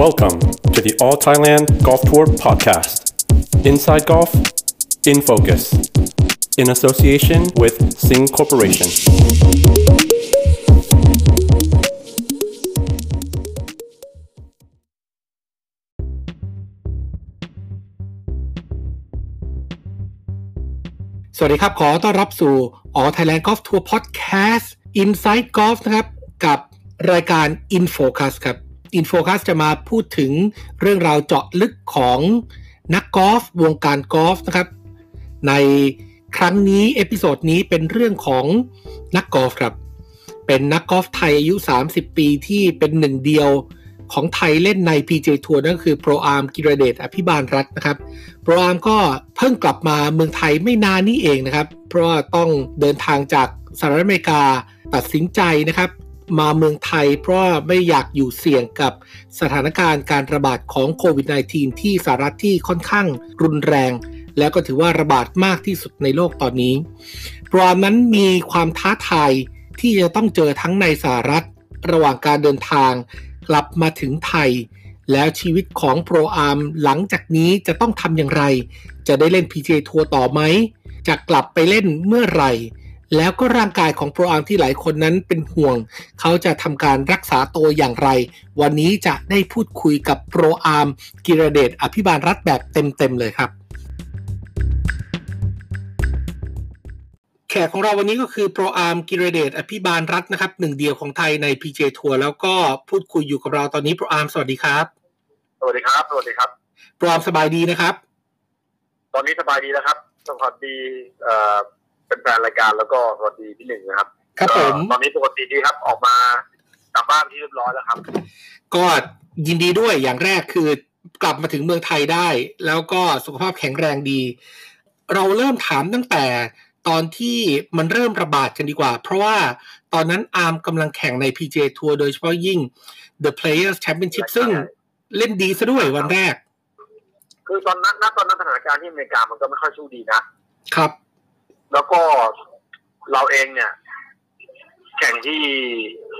Welcome to the All Thailand Golf Tour podcast. Inside Golf, in focus, in association with Sing Corporation. สวัสดีครับ ขอต้อนรับสู่อ๋อ Thailand Golf Tour Podcast Inside Golf นะครับ กับรายการ InFocus ครับ InFocus จะมาพูดถึงเรื่องราวเจาะลึกของนักกอล์ฟวงการกอล์ฟนะครับ ในครั้งนี้ episode นี้เป็นเรื่องของนักกอล์ฟครับ เป็นนักกอล์ฟไทยอายุ 30 ปีที่เป็นหนึ่งเดียวของไทยเล่นใน PJ ทัวร์นั่นก็คือโปรอาร์มกิรเดชอภิบาลรัฐนะครับโปรอาร์มก็เพิ่งกลับมาเมืองไทยไม่นานนี้เองนะครับ เพราะว่าต้องเดินทางจากสหรัฐอเมริกาตัดสินใจนะครับ มาเมืองไทย เพราะว่าไม่อยากอยู่เสี่ยงกับสถานการณ์การระบาดของโควิด -19 ที่สหรัฐที่ค่อนข้างรุนแรง แล้วก็ถือว่าระบาดมากที่สุดในโลกตอนนี้โปรอมนั้นมีความท้าทายที่จะต้องเจอทั้งในสหรัฐระหว่างการเดินทาง กลับมาถึงไทย แล้วชีวิตของโปรอาร์มหลังจากนี้จะต้องทำอย่างไร จะได้เล่น PGA ทัวร์ต่อไหมจะกลับไปเล่นเมื่อไหร่ แล้วก็ร่างกายของโปรอาร์มที่หลายคนนั้นเป็นห่วง เขาจะทำการรักษาตัวอย่างไร วันนี้จะได้พูดคุยกับโปรอาร์มกิรเดชอภิบาลรัฐแบบเต็มๆเลยครับ แขกของเราวันนี้ก็คือโปรอาร์มกิรเดชอภิบาลรัฐนะครับหนึ่งเดียวของไทยใน PJ ทัวร์แล้วก็พูดคุยอยู่กับเราตอนนี้โปรอาร์มสวัสดีครับ สวัสดีครับ สวัสดีครับ โปรอาร์มสบายดีนะครับ ตอนนี้สบายดีแล้วครับสวัสดีเอ่อเป็น แฟนรายการแล้วก็สวัสดีพี่หนึ่งนะครับ ครับผมเอ่อตอนนี้ปกติดีครับออกมากลับบ้านที่เรียบร้อยแล้วครับ ก็ยินดีด้วยอย่างแรกคือกลับมาถึงเมืองไทยได้ แล้วก็สุขภาพแข็งแรงดี เราเริ่มถามตั้งแต่ตอนที่มันเริ่มระบาดกันดีกว่า เพราะว่าตอนนั้นอาร์มกำลังแข่งใน PJ ทัวร์โดยเฉพาะยิ่ง The Players Championship ซึ่งเล่นดีซะด้วยวันแรก คือตอนนั้นณตอนนั้นสถานการณ์ที่อเมริกามันก็ไม่ค่อยสู้ดีนะครับ แล้วก็เราเองเนี่ย แข่งที่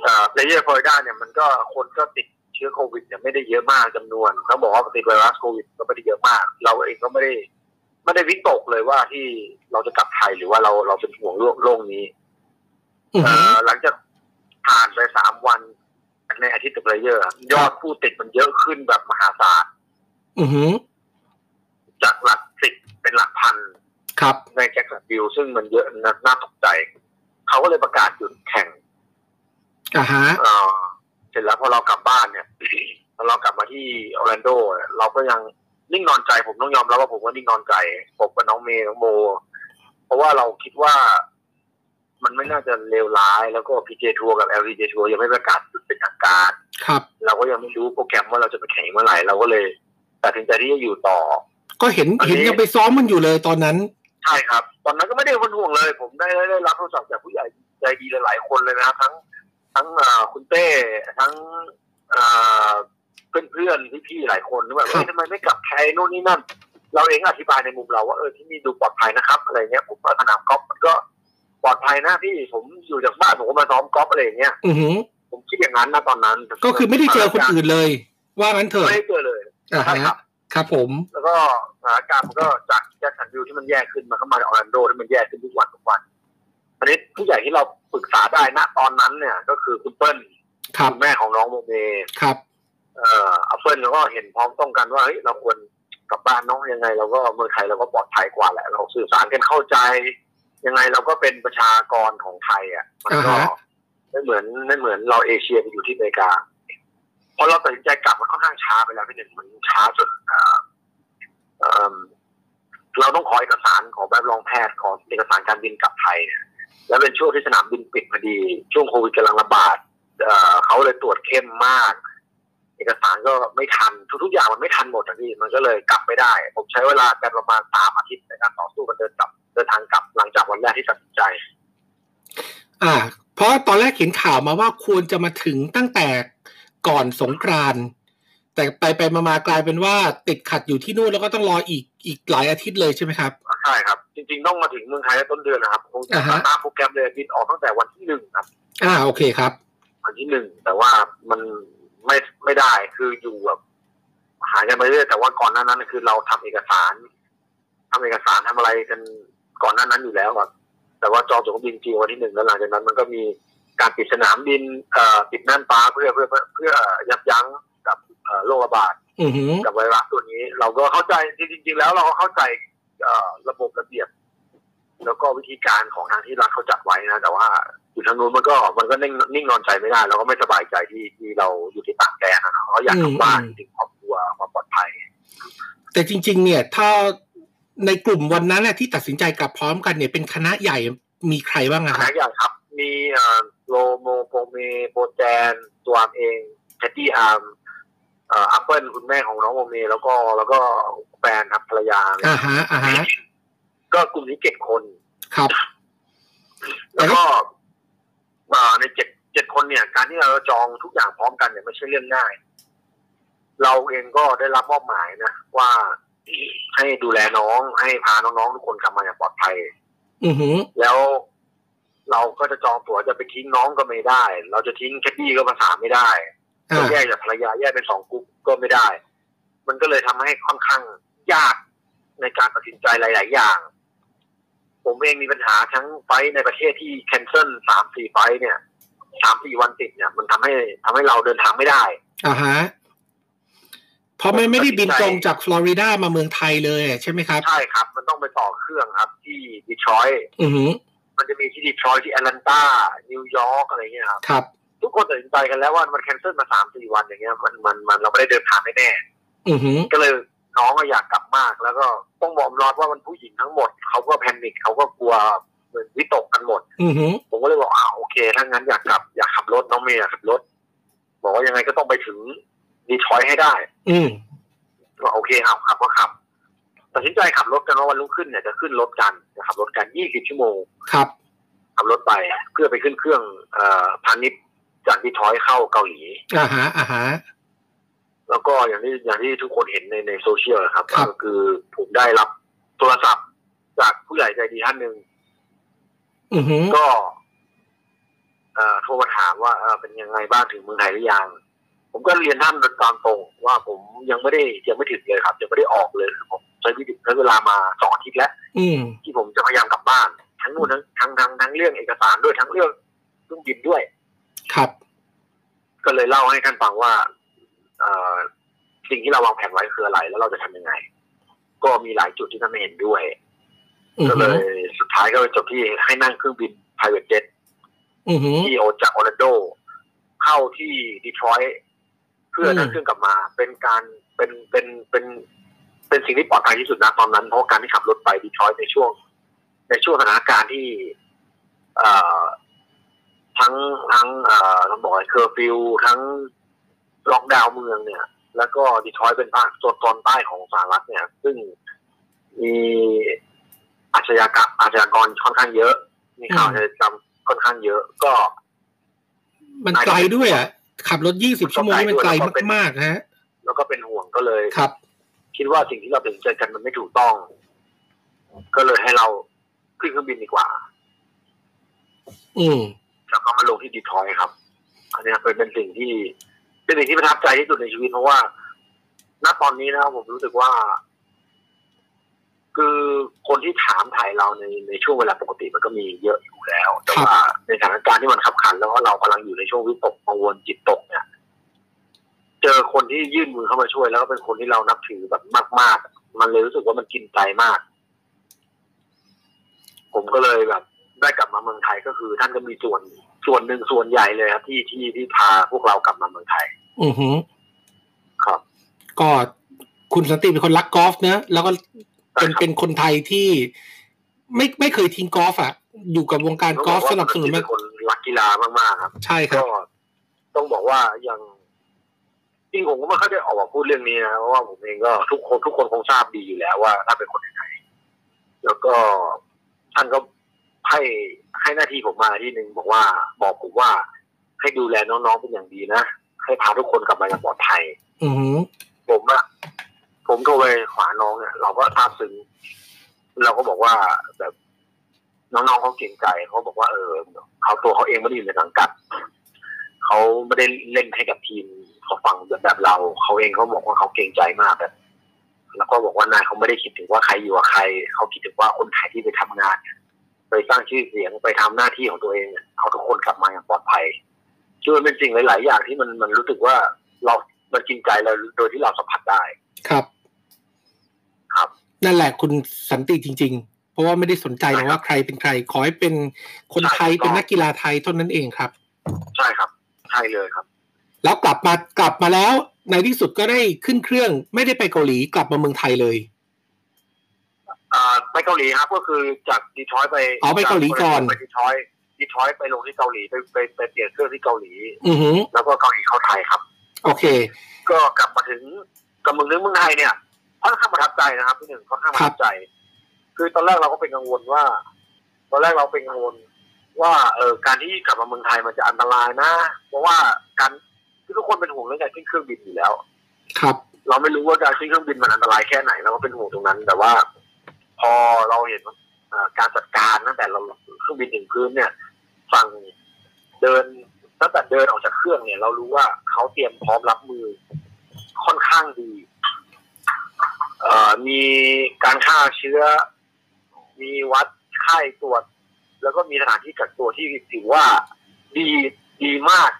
เอ่อเลเยอร์ฟลอริดาเนี่ยมันก็คนก็ติดเชื้อโควิดเนี่ยไม่ได้เยอะมากจำนวนเขาบอกว่าติดไวรัสโควิดก็ไม่ได้เยอะมาก เราเองก็ไม่ได้ไม่ได้วิตกเลยว่าที่เราจะกลับไทยหรือว่าเราเราเป็นห่วงโรคโรคนี้อือเอ่หืออหลังจากผ่านไปสามวันในอาทิตย์กับเลเยอร์ ยอดผู้ติดมันเยอะขึ้นแบบมหาศาลอือหือจากหลักสิบเป็นหลักพัน ครับในแจ็คสันวิลล์ซึ่งมันเยอะน่าน่าตกใจ เขาก็เลยประกาศหยุดแข่งอ่าฮะเอ่อเสร็จแล้วพอเรากลับบ้านเนี่ยพอเรากลับมาที่ออร์แลนโดเนี่ยเราก็ยังนิ่งนอนใจผมต้องยอมรับว่าผมก็นิ่งนอนใจผมกับน้องเมย์น้องโม เพราะว่าเราคิดว่ามันไม่น่าจะเลวร้าย แล้วก็พีเจทัวร์กับ LPG ทัวร์ยังไม่ประกาศหยุดเป็นทางการ ครับ เราก็ยังไม่รู้โปรแกรมว่าเราจะไปแข่งเมื่อไหร่เราก็เลยตัดสินใจที่จะอยู่ต่อ ก็เห็นอันนี้เห็นยังไปซ้อมมันอยู่เลยตอนนั้น ใช่ครับ ตอนนั้นก็ไม่ได้คนห่วงเลย ผมได้ได้ได้รับโทรศัพท์จากผู้ใหญ่ใจดีหลายๆคนเลยนะครับ ทั้งทั้งอ่าคุณเต้ทั้งอ่าเพื่อนๆพี่ๆหลายคนที่แบบครับเอ้ยทำไมไม่กลับไทยโน่นนี่นั่น เราเองก็อธิบายในมุมเราว่าเออที่นี่ดูปลอดภัยนะครับ อะไรเงี้ยผมว่าสนามกอล์ฟมันก็ปลอดภัยนะพี่ผมอยู่จากบ้านผมก็มาซ้อมกอล์ฟอะไรอย่างเงี้ยอือหือผมคิดอย่างนั้นนะตอนนั้น ก็คือไม่ได้เจอคนอื่นเลย ว่างั้นเถอะไม่ได้เจอเลยอ่าใช่ครัฮะบ ครับผม แล้วก็สถานการณ์มันก็จากแจ็คสันวิลล์ที่มันแย่ขึ้นมันก็มาออร์แลนโดที่มันแย่ขึ้นทุกวันทุกวันอันนี้ผู้ใหญ่ที่เราปรึกษาได้ณตอนนั้นเนี่ย ก็คือคุณเปิ้ลครับคุณแม่ของน้องโมเมครับ เอ่ออัเปิ้ลเราก็เห็นพร้อมต้องกันว่าเฮ้ยเราควรกลับบ้านเน้องยังไง เราก็เมืองไทยเราก็ปลอดภัยกว่าแหละ เราสื่อสารกันเข้าใจ ยังไงเราก็เป็นประชากรของไทยอะ มันก็อ่าฮะไม่เหมือนไม่เหมือนเราเอเชียไปอยู่ที่อเมริกา พอเราตัดสินใจกลับมันค่อนข้างช้าไปแล้วพี่หนึ่งมันช้าจนเเราต้องขอเอกสารขอใบรับรองแพทย์ขอเอกสารการบินกลับไทยเนี่ยแล้วเป็นช่วงที่สนามบินปิดพอดี ช่วงโควิดกำลังระบาดเเขาเลยตรวจเข้มมาก เอกสารก็ไม่ทันทุกๆอย่างมันไม่ทันหมดอะพี่มันก็เลยกลับไม่ได้ ผมใช้เวลากันประมาณสามอาทิตย์ในการต่อสู้กันเดินกลับเดินทางกลับหลังจากวันแรกที่ตัดสินใจ อ่า เพราะตอนแรกเห็นข่าวมาว่าควรจะมาถึงตั้งแต่ ก่อนสงกรานต์แต่ไปไปมามากลายเป็นว่าติดขัดอยู่ที่นู่นแล้วก็ต้องรออีกอีกหลายอาทิตย์เลยใช่ไหมครับใช่ครับ จริง ๆ ต้องมาถึงเมืองไทยในต้นเดือนนะครับคงจะอ่าฮะตามโปรแกรมเลยบินออกตั้งแต่วันที่หนึ่งครับ อ่าโอเคครับ วันที่หนึ่งแต่ว่ามันไม่ไม่ได้คืออยู่แบบหายกันไปเรื่อยแต่ว่าก่อนหน้านั้นคือเราทำเอกสารทำเอกสารทำอะไรกันก่อนหน้านั้นอยู่แล้วครับแต่ว่าจองตั๋วเครื่องบินจริงวันที่หนึ่งแล้วหลังจากนั้นมันก็มี การปิดสนามบินเอ่อปิดน่านฟ้าเพื่อเพื่อเพื่อเพื่อยับยั้งกับเอ่อโรคระบาดอือหือกับไวรัสตัวนี้ เราก็เข้าใจจริง ๆ แล้วเราก็เข้าใจเอ่อระบบระเบียบ แล้วก็วิธีการของทางที่รัฐเขาจัดไว้นะ แต่ว่าอยู่ทางนู้นมันก็มันก็นิ่งนิ่งนอนใจไม่ได้เราก็ไม่สบายใจที่ที่เราอยู่ที่ต่างแดนนะเขาอยากกลับบ้านถึงครอบครัวความปลอดภัย แต่จริง ๆ เนี่ย ถ้าในกลุ่มวันนั้นน่ะที่ตัดสินใจกลับพร้อมกันเนี่ยเป็นคณะใหญ่มีใครบ้างอะหครัลาบยอย่างครับ มีเอ่อ โลโมโปเมโปรแจนตัวอาร์มเองแคดดี้อาร์มเอ่ออัปเปิลคุณแม่ของน้องโมเม แล้วก็แล้วก็แฟนครับภรรยาอ่าฮะอ่าฮะก็กลุ่มนี้เจ็ดคนครับ แล้วก็เอ่อในเจ็ดเจ็ดคนเนี่ย การที่เราจองทุกอย่างพร้อมกันเนี่ยไม่ใช่เรื่องง่าย เราเองก็ได้รับมอบหมายนะว่าให้ดูแลน้องให้พาน้องๆทุกคนกลับมาอย่างปลอดภัย อือหือแล้ว เราก็จะจองตั๋วจะไปทิ้งน้องก็ไม่ได้ เราจะทิ้งแคดดี้ก็ภาษานไม่ได้อ่าจะแยกจากภรรยาแยกเป็นสองกลุ่มก็ไม่ได้ มันก็เลยทำให้ค่อนข้างยากในการตัดสินใจหลาย ๆ อย่าง ผมเองมีปัญหาทั้งไฟท์ในประเทศที่แคนเซิลสามสี่ไฟท์เนี่ยสามสี่วันติดเนี่ย มันทำให้ทำให้เราเดินทางไม่ได้อ่าฮะเพราะมันไม่ได้บินตรงจากฟลอริดามาเมืองไทยเลยใช่ไหมครับ ใช่ครับ มันต้องไปต่อเครื่องครับ ที่ดีทรอยต์อือหือ มันจะมีที่ดีทรอยต์ที่แอตแลนตานิวยอร์กอะไรเงี้ยครับครับทุกคนตัดสินใจกันแล้วว่ามัน cancel มาสามสี่วันอย่างเงี้ยมันมันมันเราไม่ได้เดินทางแน่อือหือๆก็เลยน้องก็อยากกลับมาก แล้วก็ต้องบอกก่อนว่ามันผู้หญิงทั้งหมดเขาก็ panic เขาก็กลัวเหมือนวิตกกันหมดอือหือผมก็เลยบอกอ้าวโอเคถ้างั้นอยากกลับอยากขับรถน้องเมย์อยากขับรถ บอกว่ายังไงก็ต้องไปถึงดีทรอยต์ให้ได้ อืมก็โอเคเอาขับก็ขับ ตัดสินใจขับรถกันว่าวันรุ่งขึ้นเนี่ยจะขึ้นรถกันจะขับรถกันยี่สิบชั่วโมงครับ ขับรถไปเพื่อไปขึ้นเครื่องเอ่อพาณิชย์จากดีทรอยต์เข้าเกาหลีอ่าฮะอ่าฮะแล้วก็อย่างที่อย่างที่ทุกคนเห็นในในโซเชียลนะครับครับก็คือผมได้รับโทรศัพท์จากผู้ใหญ่ใจดีท่านหนึ่งอือหือก็เอ่อโทรมาถามว่าเอ่อเป็นยังไงบ้างถึงเมืองไทยหรือยัง ผมก็เรียนท่านโดยตามตรงว่าผมยังไม่ได้ยังไม่ถึงเลยครับ ยังไม่ได้ออกเลยผมใช้วิธีใช้เวลามาสองอาทิตย์แล้วอืมที่ผมจะพยายามกลับบ้าน ทั้งนู่นทั้งทั้งทั้งทั้งเรื่องเอกสารด้วยทั้งเรื่องเครื่องบินด้วย ครับ ก็เลยเล่าให้ท่านฟังว่าเอ่อสิ่งที่เราวางแผนไว้คืออะไร แล้วเราจะทำยังไง ก็มีหลายจุดที่ท่านไม่เห็นด้วยอือหือก็เลยสุดท้ายก็ไปจบที่ให้นั่งเครื่องบิน private jet อือหือที่โอจากออร์แลนโดเข้าที่ดีทรอยต์ เพื่อนั่งเครื่องกลับมา เป็นการเป็นเป็นเป็นเป็นสิ่งที่ปลอดภัยที่สุดนะตอนนั้นเพราะการที่ขับรถไปดีทรอยต์ในช่วง ในช่วงสถานการณ์ที่เอ่อทั้งทั้งเอ่อต้องบอกเคอร์ฟิวทั้งล็อกดาวน์เมืองเนี่ย แล้วก็ดีทรอยต์เป็นภาคส่วนตอนใต้ของสหรัฐเนี่ย ซึ่งมีอาชญากรรมอาชญากรค่อนข้างเยอะ มีข่าวอาชญากรรมค่อนข้างเยอะก็ มันไกลด้วยอะ ขับรถยี่สิบชั่วโมงนี่มันไกลมากๆฮะ แล้วก็เป็นห่วงก็เลยครับ คิดว่าสิ่งที่เราตัดสินใจกันมันไม่ถูกต้อง ก็เลยให้เราขึ้นเครื่องบินดีกว่า อืมแล้วก็มาลงที่ดีทรอยต์ครับ อันเนี้ยเป็นเป็นสิ่งที่ เป็นสิ่งที่ประทับใจที่สุดในชีวิตเพราะว่าณตอนนี้นะครับผมรู้สึกว่า คือคนที่ถามถ่ายเราในในช่วงเวลาปกติมันก็มีเยอะ อยู่แล้ว แต่ว่าในสถานการณ์ที่มันขับขัน แล้วก็เรากำลังอยู่ในช่วงวิตกกังวลจิตตกเนี่ยเจอคนที่ยื่นมือเข้ามาช่วย แล้วก็เป็นคนที่เรานับถือแบบมาก ๆ มันเลยรู้สึกว่ามันกินใจมาก ผมก็เลยแบบ ได้กลับมาเมืองไทยก็คือ ท่านก็มีส่วนส่วนหนึ่งส่วนใหญ่เลยครับที่ที่ที่พาพวกเรากลับมาเมืองไทย อือหือครับ ก็คุณสันติเป็นคนรักกอล์ฟเนอะแล้วก็เป็นเป็นคนไทยที่ไม่ไม่เคยทิ้งกอล์ฟอะ อยู่กับวงการกอล์ฟสนับสนุนเป็มานคนรักกีฬามากๆครับใช่ครัก็บต้องบอกว่ายังจริงผมก็ไม่ค่อยได้ออกมาพูดเรื่องนี้นะเพราะว่าผมเองก็ทุกคนทุกคนคงทราบดีอยู่แล้วว่าถ้าเป็นคนยังไงแล้วก็ท่านก็ให้ให้หน้าที่ผมมาที่หนึ่งบอกว่าบอกผมว่าให้ดูแลน้องๆเป็นอย่างดีนะให้พาทุกคนกลับมาอย่างปลอดภัยอือหือผมอะผมโทรไปขวาน้องเนี่ยเราก็ทราบซึ้งเราก็บอกว่าแบบ น้องๆเขาเก่งใจเขาบอกว่าเออเขาตัวเขาเองไม่ได้อยู่ในสังกัดเขเขาไม่ได้เล่นให้กับทีมเขาฟังแบบแบบเราเขาเองเขาบอกว่าเขาเกรงใจมากแบบแล้วก็บอกว่านายเขาไม่ได้คิดถึงว่าใครอยู่กับใคร เขาคิดถึงว่าคนไทยที่ไปทำงานเนี่ยไปสร้างชื่อเสียงไปทำหน้าที่ของตัวเองเนี่ยเอาทุกคนกลับมาอย่างปลอดภัยคือมันเป็นสิ่งหลาย ๆ อย่างที่มันมันรู้สึกว่าเรามันกินใจเราโดยที่เราสัมผัสได้ครับ ครับ นั่นแหละคุณสันติจริงๆ เพราะว่าไม่ได้สนใจหรอกว่าใครเป็นใคร ขอให้เป็นคนไทยใช่เป็นนักกีฬาไทยเท่านั้นเองครับ ใช่ครับใช่เลยครับ แล้วกลับมากลับมาแล้ว ในที่สุดก็ได้ขึ้นเครื่อง ไม่ได้ไปเกาหลีกลับมาเมืองไทยเลยอ่าไปเกาหลีครับก็คือจากดีทรอยต์ไปอ๋อไปเกาหลีก่อนไปดีทรอยต์ดีทรอยต์ไปลงที่เกาหลีไปไปไปเปลี่ยนเครื่องที่เกาหลี อือหือแล้วก็เกาหลีเข้าไทยครับ โอเค ก็กลับมาถึงกับเมืองนึงเมืองไทยเนี่ยค่อนข้างประทับใจนะครับพี่หนึ่งค่อนข้างประทับใจ คือตอนแรกเราก็เป็นกังวลว่า ตอนแรกเราเป็นกังวลว่าเออการที่กลับมาเมืองไทยมันจะอันตรายนะ เพราะว่าการคือทุกคนเป็นห่วงเรื่องการขึ้นเครื่องบินอยู่แล้ว ครับ เราไม่รู้ว่าการขึ้นเครื่องบินมันอันตรายแค่ไหนเราก็เป็นห่วงตรงนั้น แต่ว่า พอเราเห็นเอ่อการจัดการตั้งแต่เราเครื่องบินถึงพื้นเนี่ยฝั่งเดินตั้งแต่เดินออกจากเครื่องเนี่ย เรารู้ว่าเขาเตรียมพร้อมรับมือค่อนข้างดี เอ่อมีการฆ่าเชื้อ มีวัดไข้ตรวจ แล้วก็มีสถานที่กักตัวที่ถือว่าดีดีมาก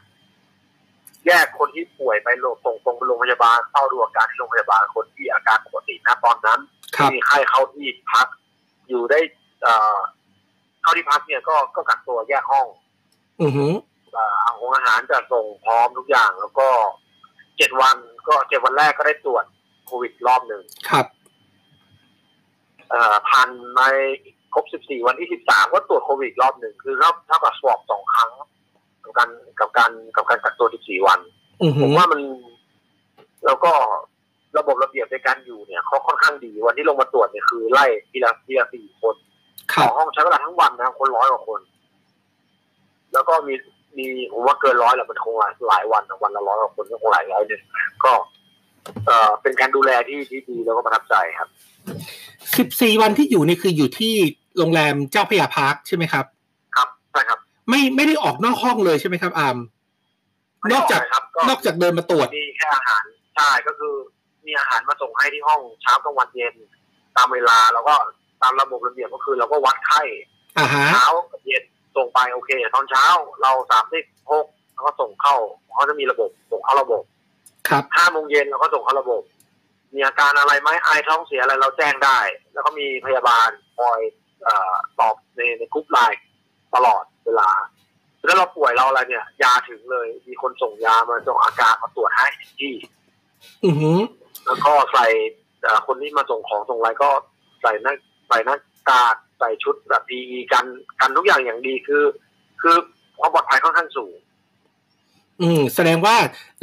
แยกคนที่ป่วยไปโรงส่งตรงไปโรงพยาบาลเข้าดูอาการที่โรงพยาบาลคนที่อาการปกตินะตอนนั้นครับมีไข้เข้าที่พัก อยู่ได้เอ่อเข้าที่พักเนี่ยก็ก็กักตัวแยกห้อง อือหือเอ่ออาหารอาหารจะส่งพร้อมทุกอย่าง แล้วก็เจ็ดวันก็เจ็ดวันแรกก็ได้ตรวจโควิดรอบหนึ่งครับ เอ่อผ่านในครบสิบสี่วันที่สิบสามก็ตรวจโควิดรอบหนึ่งคือเท่าเท่ากับสวอปสองครั้งกับการกับการกับการกักตัวสิบสี่วันอือหืผอมว่ามัน แล้วก็ระบบระเบียบในการอยู่เนี่ยเขาค่อนข้างดีวันที่ลงมาตรวจเนี่ยคือไล่ทีละทีละสี่คนคสรัอบงห้องใช้เวลาทั้งวันนะคนร้อยกว่าคน แล้วก็มีมีผมว่าเกินร้อยแหละมันคงหลายหลายวันนะวันละร้อยกว่าคนก็คงหลายร้อยเนี่ยก็ เอ่อเป็นการดูแลที่ที่ดีแล้วก็ประทับใจครับ สิบสี่วันที่อยู่นี่คืออยู่ที่โรงแรมเจ้าพระยาพาร์คใช่ไหมครับ ครับใช่ครับ ไม่ไม่ได้ออกนอกห้องเลยใช่ไหมครับอามนอกจากไม่ได้ครับก็นอกจากเดินมาตรวจมีแค่อาหารใช่ก็คือมีอาหารมาส่งให้ที่ห้องเช้ากลางวันเย็น ตามเวลาแล้วก็ตามระบบระเบียบก็คือเราก็วัดไข้อ่าฮะเช้ากับเย็นส่งไปโอเค ตอนเช้าเราสามสิบหกแล้วก็ส่งเข้าเขาจะมีระบบส่งเข้าระบบ ครับห้าโมงเย็นเราก็ส่งเข้าระบบ มีอาการอะไรไหมไอท้องเสียอะไรเราแจ้งได้ แล้วก็มีพยาบาลคอยเอ่อตอบในในกรุ๊ปไลน์ตลอดเวลาถ้าเราป่วยเราอะไรเนี่ย ยาถึงเลย มีคนส่งยามาส่งอาการมาตรวจให้ถึงที่อือหือแล้วก็ใส่เอ่อคนที่มาส่งของส่งอะไรก็ใส่หน้าใส่หน้ากากใส่ชุดแบบ PE กันกันทุกอย่างอย่างดีคือ คือความปลอดภัยค่อนข้างสูง อืมแสดงว่า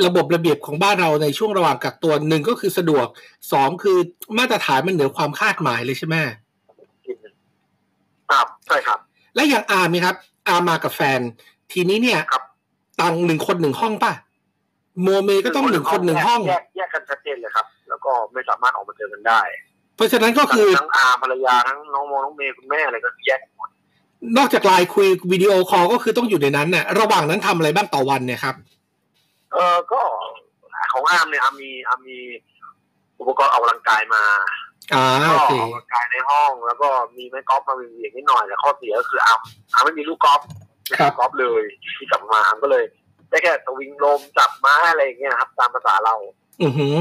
ระบบระเบียบของบ้านเราในช่วงระหว่างกักตัวหนึ่งก็คือสะดวกสองคือมาตรฐานมันเหนือความคาดหมายเลยใช่ไหมครับใช่ครับ และอย่างอาร์มนี่ครับ อาร์มมากับแฟน ทีนี้เนี่ยครับตังหนึ่งคนหนึ่งห้องป่ะโมเมก็ต้องหนึ่งคนหนึ่งห้องแยกแยกกันชัดเจนเลยครับ แล้วก็ไม่สามารถออกมาเจอกันได้ เพราะฉะนั้นก็คือทั้งอาภรรยาทั้งน้องโมน้องเมย์คุณแม่อะไรก็แยกหมด นอกจากไลน์คุย video call ก็คือต้องอยู่ในนั้นเนี่ยระหว่างนั้นทำอะไรบ้างต่อวันเนี่ยครับ เออก็ของอามเนี่ยอามมีอามมีอุปกรณ์ออกกำลังกายมาอ่าก็โอเคออกกำลังกายในห้อง แล้วก็มีไม้กอล์ฟมาวิ่งๆนิดหน่อยแต่ข้อเสียก็คืออามอามไม่มีลูกกอล์ฟครับไม่ครัมีบกอล์ฟเลยที่กลับมาอามก็เลยได้แค่สวิงลมจับไม้อะไรอย่างเงี้ยครับ ตามประสาเราอือหือ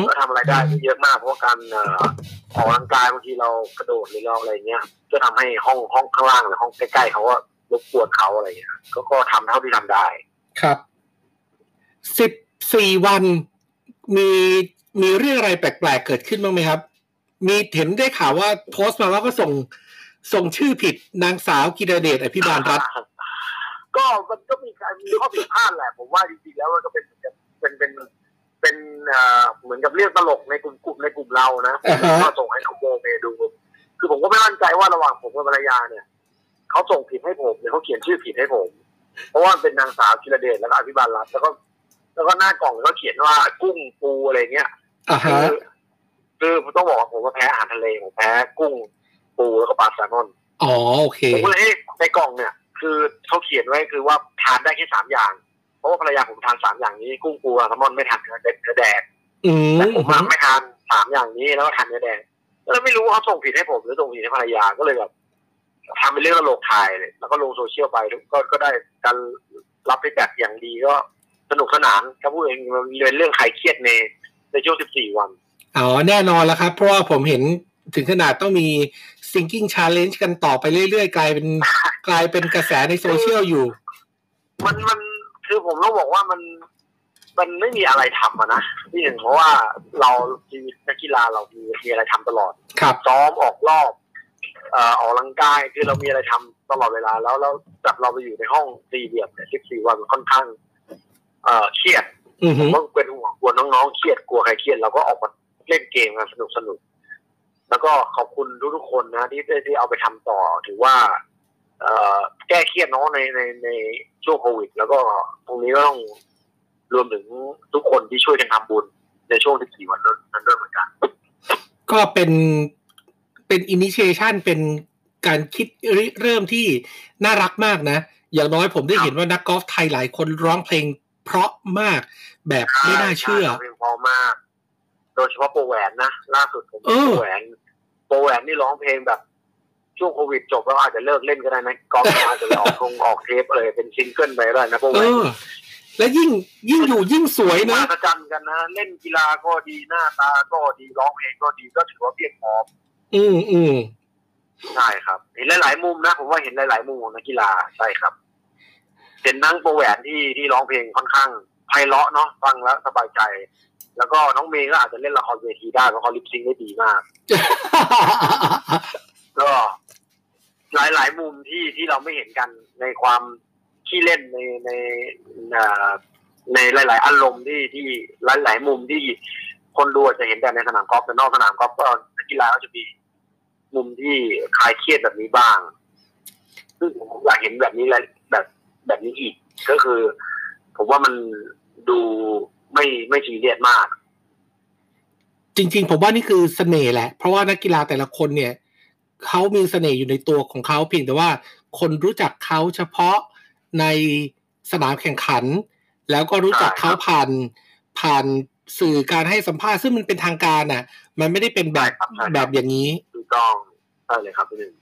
ก็ทำอะไรได้ไม่เยอะมากเพราะว่าการเอ่อออกกำลังกายบางทีเรากระโดดหรือเราอะไรเงี้ย ก็ทำให้ห้องห้องข้างล่างหรือห้องใกล้ๆเขาก็รบกวนเขาอะไรเงี้ยก็ก็ทำเท่าที่ทำได้ ครับสิบสี่วันมีมีเรื่องอะไรแปลกๆเกิดขึ้นบ้างไหมครับ มีเห็นได้ข่าวว่าโพสต์มาว่าก็ส่งส่งชื่อผิดนางสาวกิรเดชอภิบาลรัฐก็มันก็มีการมีข้อผิดพลาดแหละ ผมว่าจริงๆแล้วมันก็เป็นเป็นเป็น เป็นเอ่อเหมือนกับเรื่องตลกในกลุ่มกลุ่มในกลุ่มเรานะอ่าฮะก็ส่งให้น้องโบเมดู คือผมก็ไม่มั่นใจว่าระหว่างผมกับภรรยาเนี่ยเขาส่งผิดให้ผมหรือเขาเขียนชื่อผิดให้ผม เพราะว่ามันเป็นนางสาวกิรเดชแล้วก็อภิบาลรัตน์แล้วก็แล้วก็หน้ากล่องก็เขียนว่ากุ้งปูอะไรเงี้ยอ่าคืฮะอคือผมต้องบอกว่าผมก็แพ้อาหารทะเลผมแพ้กุ้งปูแล้วก็ปลาแซลมอนอ๋อโอเคผมก็เลยเอ๊ะในกล่องเนี่ย คือเขาเขียนไว้คือว่าทานได้แค่สามอย่างผ ราะว่าภรรยาผมทานสามอย่างนี้ กุ้งปูแซลมอนไม่ทานเนื้อเนื้อแดงอืมแต่ผมอะไม่ทานสามอย่างนี้แล้วก็ทานเนื้อแดงแล้วไม่รู้ว่าเขาส่งผิดให้ผมหรือส่งผิดให้ภรรยาก็เลยแบบทำเป็นเรื่องตลกถ่ายเลยแล้วก็ลงโซเชียลไปก็ก็ได้การรับฟีดแบ็กอย่างดีก็สนุกสนานครับพูดเองมันเป็นเรื่องคลายเครียดในในช่วง 14 วันอ๋อแน่นอนแล้วครับ เพราะว่าผมเห็นถึงขนาดต้องมี thinking challenge กันต่อไปเรื่อยๆ กลายเป็นกลายเป็นกระแสในโซเชียลอยู่ มันมัน คือผมต้องบอกว่ามันมันไม่มีอะไรทำอะนะพี่หนึ่งเพราะว่าเราชีวิตนักกีฬาเรามีมีอะไรทำตลอดครับซ้อมออกรอบเอ่อออกกำลังกายคือเรามีอะไรทำตลอดเวลา แล้วแล้วจับเราไปอยู่ในห้องสี่เหลี่ยมเนี่ย14วันมันค่อนข้าง เอ่อเครียดอือผหืมอก็เป็นห่วงกลัวน้องๆเครียดกลัวใครเครียดเราก็ออกมาเล่นเกมกันสนุกสนุกๆแล้วก็ขอบคุณทุกๆคนนะที่ที่ที่เอาไปทำต่อถือว่าเอ่อ แก้เครียดเน้องในในในช่วงโควิด แล้วก็ตรงนี้ก็ต้องรวมถึงทุกคนที่ช่วยกันทำบุญในช่วง14วันนั้นด้วยเหมือนกัน ก็เป็นเป็น initiation เป็นการคิดริเริ่มที่น่ารักมากนะ อย่างน้อยผมได้เห็นว่านักกอล์ฟไทยหลายคนร้องเพลงเพราะมากแบบไม่น่าเชื่อใเพลงเพอมาก โดยเฉพาะโปรแหวนนะล่าสุดผมเออโปรแหวนโปรแหวนนี่ร้องเพลงแบบ ช่วงโควิดจบแล้วอาจจะเลิกเล่นก็ได้นะกอล์ฟอาจจะไปออกคงออกเทปเลยเป็นซิงเกิลไปก็ได้นะโปรแหเอวนอและยิ่งยิ่งอยู่ยิ่งสวยมานะประจันกันนะ เล่นกีฬาก็ดีหน้าตาก็ดีร้องเพลงก็ดีก็ถือว่าเพียงพออืมอืมใช่ครับ เห็นหลาย ๆ มุมนะ ผมว่าเห็นหลาย ๆ มุมของนักกีฬาใช่ครับเห็นนั่งโปรแหวนที่ที่ร้องเพลงค่อนข้างไพเราะเนาะฟังแล้วสบายใจ แล้วก็น้องเมย์ก็อาจจะเล่นละครเวทีได้เพราะเขาลิปซิงค์ได้ดีมากก็ หลายหลายๆมุมที่ที่เราไม่เห็นกันในความขี้เล่นในในในหลาย ๆ อารมณ์ที่ที่หลายหลายๆมุมที่คนดูอาจจะเห็นแต่ในสนามกอล์ฟแต่นอกสนามกอล์ฟก็นักกีฬาก็จะมีมุมที่คลายเครียดแบบนี้บ้าง ซึ่งผมอยากเห็นแบบนี้และแบบแบบนี้อีก ก็คือ ผมว่ามันดูไม่ไม่ซีเรียสมาก จริง ๆ ผมว่านี่คือเสน่ห์แหละ เพราะว่านักกีฬาแต่ละคนเนี่ย เขามีเสน่ห์อยู่ในตัวของเขาเพียงแต่ว่าคนรู้จักเขาเฉพาะในสนามแข่งขัน แล้วก็รู้จักเขาใช่ครับผ่านผ่านสื่อการให้สัมภาษณ์ซึ่งมันเป็นทางการน่ะ มันไม่ได้เป็นแบบใช่ครับใช่ครับแบบอย่างนี้ถูกต้องใช่เลยครับพี่หนึ่ง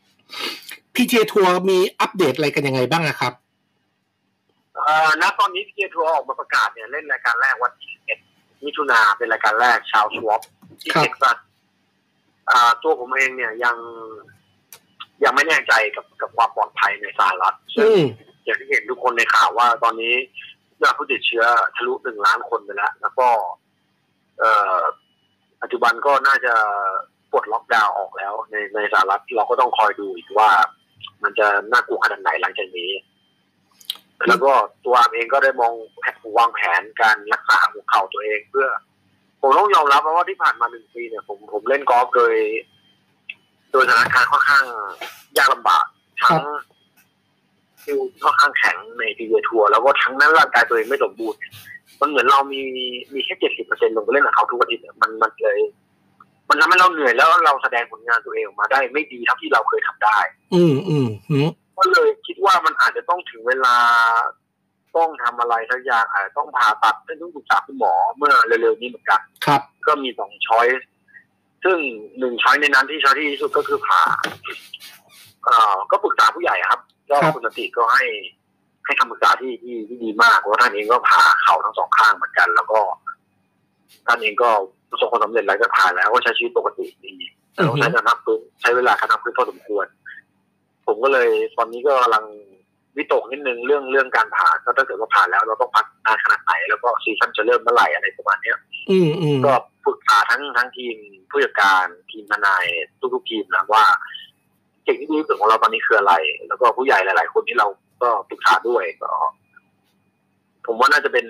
PGA Tour มีอัปเดตอะไรกันยังไงบ้างอะครับเอ่อณตอนนี้ PGA Tour ออกมาประกาศเนี่ยเล่นรายการแรกวันที่11มิถุนาเป็นรายการแรก Charles Schwab ที่ครับเท็กซัสอ่า ตัวผมเองเนี่ยยังยังไม่แน่ใจกับกับความปลอดภัยในสหรัฐซึ่งอืมอย่างที่เห็นทุกคนในข่าวว่าตอนนี้ยอดผู้ติดเชื้อทะลุหนึ่งล้านคนไปแล้ว แล้วก็เอ่อปัจจุบันก็น่าจะปลดล็อกดาวน์ออกแล้ว ในในสหรัฐเราก็ต้องคอยดูอีกว่า มันจะน่ากลัวขนาดไหนหลังจากนี้ แล้วก็ตัวอาร์มเองก็ได้มองวางแผนการรักษาหัวเข่าตัวเองเพื่อ ผมต้องยอมรับว่าที่ผ่านมาหนึ่งปีเนี่ยผมผมเล่นกอล์ฟโดยโดยสถานการณ์ค่อนข้างยากลำบากทั้งคิวค่อนข้างแข็งในทีเวทัวร์แล้วก็ทั้งนั้นร่างกายตัวเองไม่สมบูรณ์มันเหมือนเรามีมีแค่เจ็ดสิบเปอร์เซ็นต์ลงไปเล่นกับเขาทุกอาทิตย์เนี่ยมันมันเลย มันทำให้เราเหนื่อยแล้วเราแสดงผลงานตัวเองออกมาได้ไม่ดีเท่าที่เราเคยทำได้อืมอืมอืมก็เลยคิดว่ามันอาจจะต้องถึงเวลา ต้องทำอะไรสักอย่างอาจจะต้องผ่าตัดซึ่งต้องปรึกษาคุณหมอเมื่อเร็วๆนี้เหมือนกันครับ ก็มีสองช้อยส์ซึ่งหนึ่งช้อยในนั้นที่ช้อยที่ดีที่สุดก็คือผ่าเอ่อก็ปรึกษาผู้ใหญ่ครับก็ครับคุณสติก็ให้ให้คำปรึกษาที่ที่ที่ดีมากเพราะว่าท่านเองก็ผ่าเข่าทั้งสองข้างเหมือนกัน แล้วก็ท่านเองก็ประสบความสำเร็จหลายจะผ่านแล้วก็ใช้ชีวิตปกติดีแต่ต้องใช้การนับพื้นใช้เวลาการนับพื้นพอสมควร ผมก็เลยตอนนี้ก็กำลัง วิตกนิดนึงเรื่องเรื่องการผ่าก็ถ้าเกิดว่าผ่านแล้วเราต้องพักนานขนาดไหนแล้วก็ซีซั่นจะเริ่มเมื่อไหร่อะไรประมาณเนี้ยอืมอืมก็ปรึกษาทั้งทั้งทีมผู้จัดการทีมทนายทุกๆทีมนะว่าสิ่งที่ดีที่สุดของเราตอนนี้คืออะไร แล้วก็ผู้ใหญ่หลาย ๆ คนที่เราก็ปรึกษาด้วยก็ ผมว่าน่าจะเป็น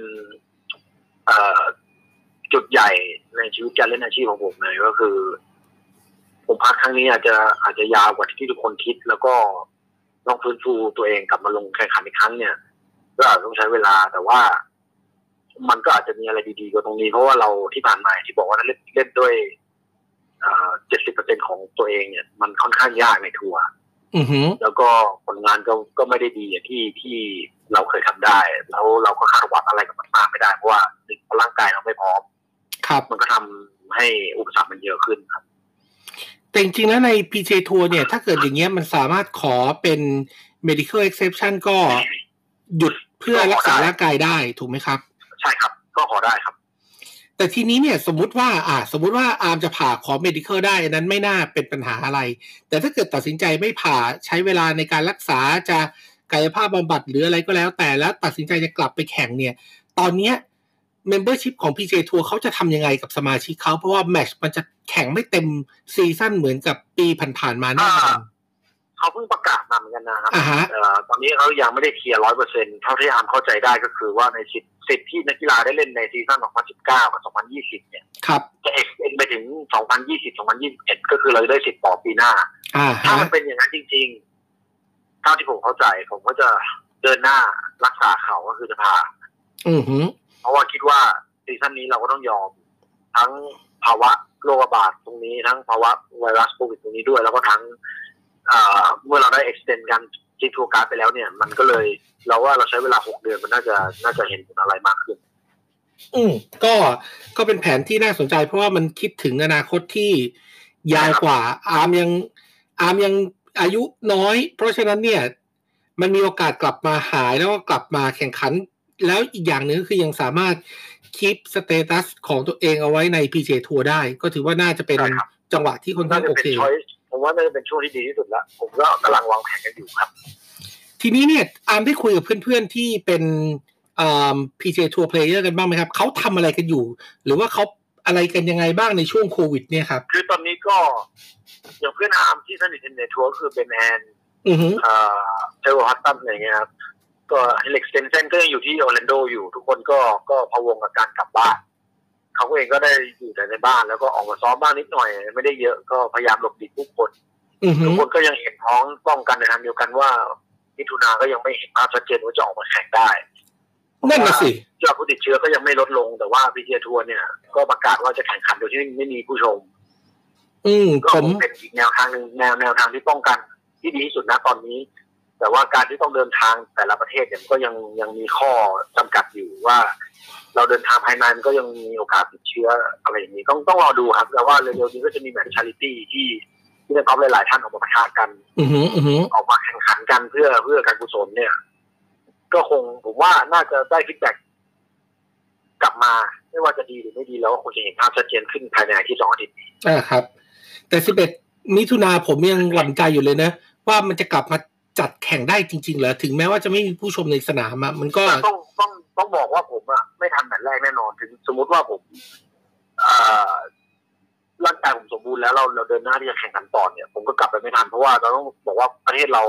เอ่อจุดใหญ่ในชีวิตการเล่นอาชีพของผมเลยก็คือ ผมพักครั้งนี้อาจจะอาจจะยาวกว่าที่ทุกคนคิด แล้วก็ ต้องฟื้นฟูตัวเองกลับมาลงแข่งขันอีกครั้งเนี่ย ก็อาจจะต้องใช้เวลาแต่ว่า มันก็อาจจะมีอะไรดีๆกว่าตรงนี้เพราะว่าเราที่ผ่านมาที่บอกว่าเล่นเล่นด้วยเจ็ดสิบเปอร์เซ็นของตัวเองเนี่ย มันค่อนข้างยากในทัวร์อือหือแล้วก็ผลงานก็ก็ไม่ได้ดีอย่างที่ที่เราเคยทำได้ แล้วเราก็คาดหวังอะไรกับมันมากไม่ได้เพราะว่าหนึ่งร่างกายเราไม่พร้อม ครับ มันก็ทำให้อุปสรรคมันเยอะขึ้นครับ แต่จริงๆแล้วใน PJ Tour เนี่ยถ้าเกิดอย่างเงี้ยมันสามารถขอเป็น medical exception ก็หยุดเพื่อรักษาร่างกายได้ถูกไหมครับ ใช่ครับ ก็ขอได้ครับ แต่ทีนี้เนี่ยสมมุติว่า อ่า สมมุติว่าอาร์มจะผ่าขอ medical ได้อันนั้นไม่น่าเป็นปัญหาอะไร แต่ถ้าเกิดตัดสินใจไม่ผ่าใช้เวลาในการรักษาจะกายภาพบำบัดหรืออะไรก็แล้ว แต่แล้วตัดสินใจจะกลับไปแข่งเนี่ย ตอนเนี้ย membership ของ PJ Tour เขาจะทำยังไงกับสมาชิกเขาเพราะว่าแมตช์มันจะแข่งไม่เต็ม season เหมือนกับปีผ่านๆมาแน่นอนเขาเพิ่งประกาศมาเหมือนกันนะครับอ่าฮะเอ่อตอนนี้เขายังไม่ได้ clear ร้อยเปอร์เซ็นต์เท่าที่อาร์มเข้าใจได้ก็คือว่าในสิทธิ์สิทธิ์ที่นักกีฬาได้เล่นใน season 2019 กับ 2020 เนี่ยครับจะเอ็กซ์เไปถึง 2020 2021 ก็คือเราจะได้สิทธิ์ต่อปีหน้าอ่าฮะถ้ามันเป็นอย่างนั้นจริงๆเท่าที่ผมเข้าใจผมก็จะเดินหน้ารักษาเข่าก็คือจะผ่า อือหือ เพราะว่าคิดว่า season นี้เราก็ต้องยอม ทั้งภาวะโรคระบาดตรงนี้ทั้งภาวะไวรัสโควิดตรงนี้ด้วย แล้วก็ทั้งเมื่อเราได้ extend การ์ดไปแล้วเนี่ย มันก็เลยเราว่าเราใช้เวลาหกเดือนมันน่าจะน่าจะเห็นผลอะไรมากขึ้น อืมก็ก็เป็นแผนที่น่าสนใจ เพราะว่ามันคิดถึงอนาคตที่ยาวกว่า อาร์มยังอาร์มยังอายุน้อย เพราะฉะนั้นเนี่ย มันมีโอกาสกลับมาหายแล้วก็กลับมาแข่งขัน แล้วอีกอย่างหนึ่งก็คือยังสามารถ keep status ของตัวเองเอาไว้ใน PJ ทัวร์ได้ ก็ถือว่าน่าจะเป็นใช่ครับจังหวะที่ค่อนข้างจะโอเคน่าเป็น choiceผมว่าน่าจะเป็นช่วงที่ดีที่สุดละผมก็กำลังวางแผนกันอยู่ครับ ทีนี้เนี่ยอาร์มได้คุยกับเพื่อนๆที่เป็นอ่า PJ ทัวร์เพลเยอร์กันบ้างไหมครับเขาทำอะไรกันอยู่ หรือว่าเขาอะไรกันยังไงบ้างในช่วงโควิด เนี่ยครับ คือตอนนี้ก็อย่างเพื่อนอาร์มที่สนิทในทัวร์ก็คือเป็นแอนอือหือเอ่อ Tyrrell Hatton อะไรเงี้ยครับ ก็ Henrik Stenson ก็ยังอยู่ที่ออร์แลนโดอยู่ ทุกคนก็ก็พะวงกับการกลับบ้านเขาเองก็ได้อยู่แต่ในบ้านแล้วก็ออกมาซ้อมบ้างนิดหน่อย ไม่ได้เยอะก็พยายามหลบหลีกผู้คนอือหือทุกคนก็ยังเห็นพ้องต้องกันในทางเดียวกันว่ามิถุนาก็ยังไม่เห็นภาพชัดเจนว่าจะออกมาแข่งได้นั่นน่ะสิยอดผู้ติดเชื้อก็ยังไม่ลดลงแต่ว่า PGA Tour เนี่ย ก็ประกาศว่าจะแข่งขันโดยที่ไม่มีผู้ชม อืมก็ผมคงเป็น็นอีกแนวทางหนึ่งแนวแนวทางที่ป้องกันที่ดีที่สุดนะตอนนี้ แต่ว่าการที่ต้องเดินทางแต่ละประเทศเนี่ยมันก็ยังยังมีข้อจำกัดอยู่ว่า เราเดินทางภายในมันก็ยังมีโอกาสติดเชื้ออะไรอย่างนี้ต้องต้องรอดูครับแต่ว่าเร็วๆนี้ก็จะมี match charity ที่ที่นักกอล์ฟหลายๆท่านออกมาปะทะกันอือหืออือหือออกมาแข่งขันกันเพื่อเพื่อการกุศลเนี่ย ก็คงผมว่าน่าจะได้ feedbackกลับมาไม่ว่าจะดีหรือไม่ดีแล้วก็คงจะเห็นภาพชัดเจนขึ้นภายในอาที่สองอาทิตย์อ่าครับ แต่สิบเอ็ดมิถุนาผมยังหวั่นใจอยู่เลยนะ ว่ามันจะกลับมา จัดแข่งได้จริงๆเหรอถึงแม้ว่าจะไม่มีผู้ชมในสนามอะมันก็แต่ต้องต้องต้องบอกว่าผมอะไม่ทันแมตช์แรกแน่นอนถึงสมมุติว่าผมเอ่อร่างกายผมสมบูรณ์แล้วเราเราเดินหน้าที่จะแข่งขันต่อเนี่ย ผมก็กลับไปไม่ทันเพราะว่าเราต้องบอกว่าประเทศเรา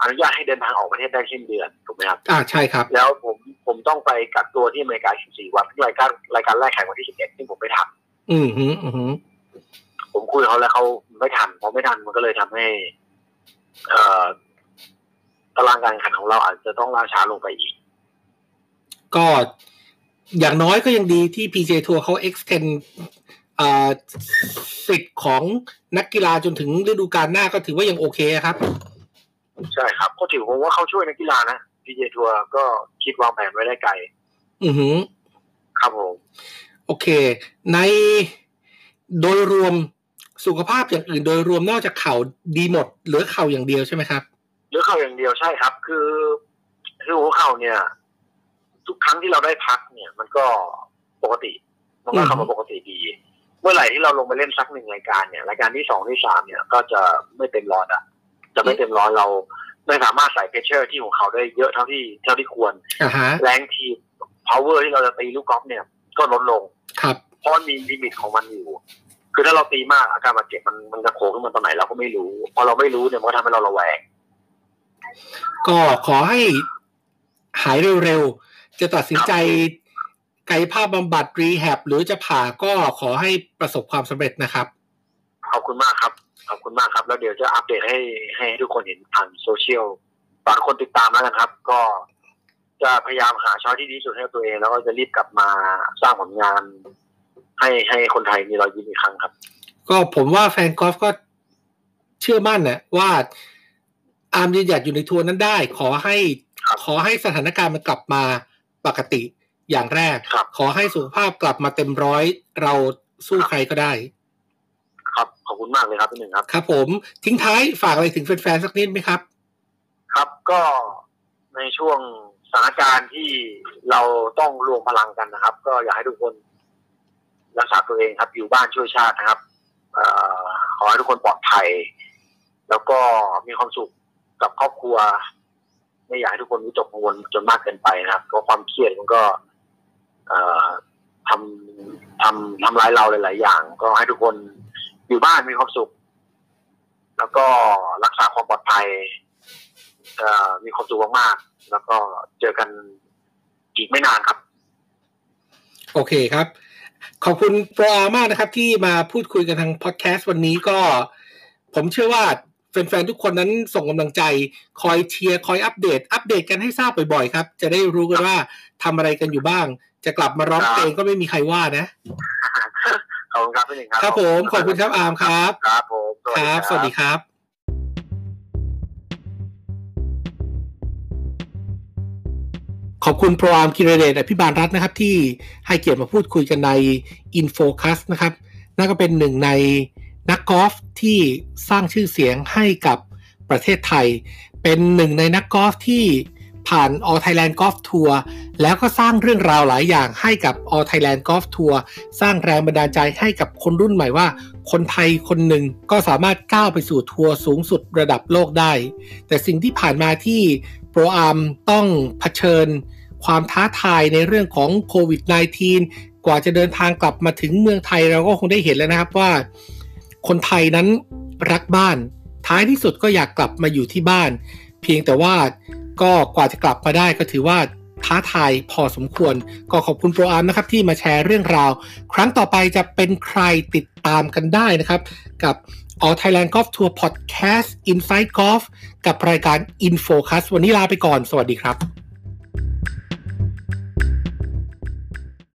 อนุญาตให้เดินทางออกประเทศได้เช่นเดือนถูกไหมครับอ่าใช่ครับ แล้วผมผมต้องไปกักตัวที่อเมริกา 14 วันซึ่งรายการรายการแรกแข่งวันที่ 11 ซึ่งผมไม่ทันอือหืออือหือผมคุยกับเขาแล้วเขาไม่ทันพอไม่ทันมันก็เลยทำให้ เอ่อ ตารางการแข่งขันของเราอาจจะต้องล่าช้าลงไปอีก ก็อย่างน้อยก็ยังดีที่ PJ ทัวร์เขา extend อ่าสิทธิ์ของนักกีฬาจนถึงฤดูกาลหน้าก็ถือว่ายังโอเคครับ ใช่ครับ ก็ถือผมว่าเขาช่วยนักกีฬานะพีเจทัวร์ก็คิดวางแผนไว้ได้ไกล อือหือ ครับผม โอเค ในโดยรวมสุขภาพอย่างอื่นโดยรวมนอกจากเข่าดีหมด เหลือเข่าอย่างเดียวใช่ไหมครับ เหลือเข่าอย่างเดียวใช่ครับ คือคือหัวเข่าเนี่ย ทุกครั้งที่เราได้พักเนี่ย มันก็ปกติ มันก็อืมเข้ามาปกติดี เมื่อไหร่ที่เราลงไปเล่นสักหนึ่งรายการเนี่ยรายการที่สองที่สามเนี่ย ก็จะไม่เต็มร้อยอะจะไม่เต็มร้อยเราไม่สามารถใส่ pressure ที่หัวเข่าได้เยอะเท่าที่เท่าที่ควรอ่าฮะแรงทีม power ที่เราจะตีลูกกอล์ฟเนี่ย ก็ลดลงครับเพราะมันมี limit ของมันอยู่คือถ้าเราตีมากอาการบาดเจ็บมันมันจะโผล่ขึ้นมาตอนไหนเราก็ไม่รู้ พอเราไม่รู้เนี่ยมันก็ทำให้เราระแวง ก็ขอให้หายเร็วๆ จะตัดสินใจกายภาพบำบัด rehab หรือจะผ่าก็ขอให้ประสบความสำเร็จนะครับ ขอบคุณมากครับ ขอบคุณมากครับ แล้วเดี๋ยวจะอัปเดตให้ให้ทุกคนเห็นผ่านโซเชียลฝากคนติดตามแล้วกันครับ ก็จะพยายามหา choice ที่ดีที่สุดให้กับตัวเอง แล้วก็จะรีบกลับมาสร้างผลงาน ให้ให้คนไทยมีรอยยิ้มอีกครั้งครับ ก็ผมว่าแฟนกอล์ฟก็เชื่อมั่นนะว่า อาร์มยืนหยัดอยู่ในทัวร์นั้นได้ ขอให้ครับขอให้สถานการณ์มันกลับมาปกติอย่างแรกครับขอให้สุขภาพกลับมาเต็มร้อยเราสู้ใครก็ได้ ครับขอบคุณมากเลยครับพี่หนึ่งครับ ครับ ผมทิ้งท้ายฝากอะไรถึงแฟนๆสักนิดไหมครับ ครับก็ในช่วงสถานการณ์ที่เราต้องรวมพลังกันนะครับ ก็อยากให้ทุกคนรักษาตัวเองครับ อยู่บ้านช่วยชาตินะครับเออขอให้ทุกคนปลอดภัย แล้วก็มีความสุข กับครอบครัว ไม่อยากให้ทุกคนวิตกกังวลจนมากเกินไปนะครับเพราะความเครียดมันก็ เอ่อทำทำทำร้ายเราหลาย ๆ อย่าง ก็ให้ทุกคนอยู่บ้านมีความสุข แล้วก็รักษาความปลอดภัยมีความสุขมากๆแล้วก็เจอกันอีกไม่นานครับ โอเคครับ ขอบคุณโปรอามากนะครับ ที่มาพูดคุยกันทางพอดแคสต์วันนี้ก็ ผมเชื่อว่า แฟนๆ ทุกคนนั้นส่งกำลังใจ คอยเชียร์ คอยอัปเดต อัปเดตกันให้ทราบบ่อยๆ ครับ จะได้รู้กันว่าทำอะไรกันอยู่บ้าง จะกลับมาร้องเพลงก็ไม่มีใครว่านะ ขอบคุณครับพี่หนึ่งครับ ครับผม ขอบคุณครับอาร์มครับ ครับผมสวัสคดีรับ สวัสดีครับขอบคุณโปรอาร์มกิรเดชอภิบาลรัฐนะครับ ที่ให้เกียรติมาพูดคุยกันใน InFocus นะครับนั่นก็เป็นหนึ่งใน นักกอล์ฟที่สร้างชื่อเสียงให้กับประเทศไทย เป็นหนึ่งในนักกอล์ฟที่ผ่าน All Thailand Golf Tour แล้วก็สร้างเรื่องราวหลายอย่างให้กับ All Thailand Golf Tour สร้างแรงบันดาลใจให้กับคนรุ่นใหม่ว่า คนไทยคนหนึ่งก็สามารถก้าวไปสู่ทัวร์สูงสุดระดับโลกได้ แต่สิ่งที่ผ่านมาที่โปรอาร์มต้องเผชิญ ความท้าทายในเรื่องของโควิด -19 กว่าจะเดินทางกลับมาถึงเมืองไทยเราก็คงได้เห็นแล้วนะครับว่า คนไทยนั้นรักบ้าน ท้ายที่สุดก็อยากกลับมาอยู่ที่บ้าน เพียงแต่ว่าก็กว่าจะกลับมาได้ก็ถือว่าท้าทายพอสมควร ก็ขอบคุณโปรอาร์มนะครับที่มาแชร์เรื่องราว ครั้งต่อไปจะเป็นใครติดตามกันได้นะครับ กับ All Thailand Golf Tour Podcast Inside Golf กับรายการ InFocus วันนี้ลาไปก่อน สวัสดีครับ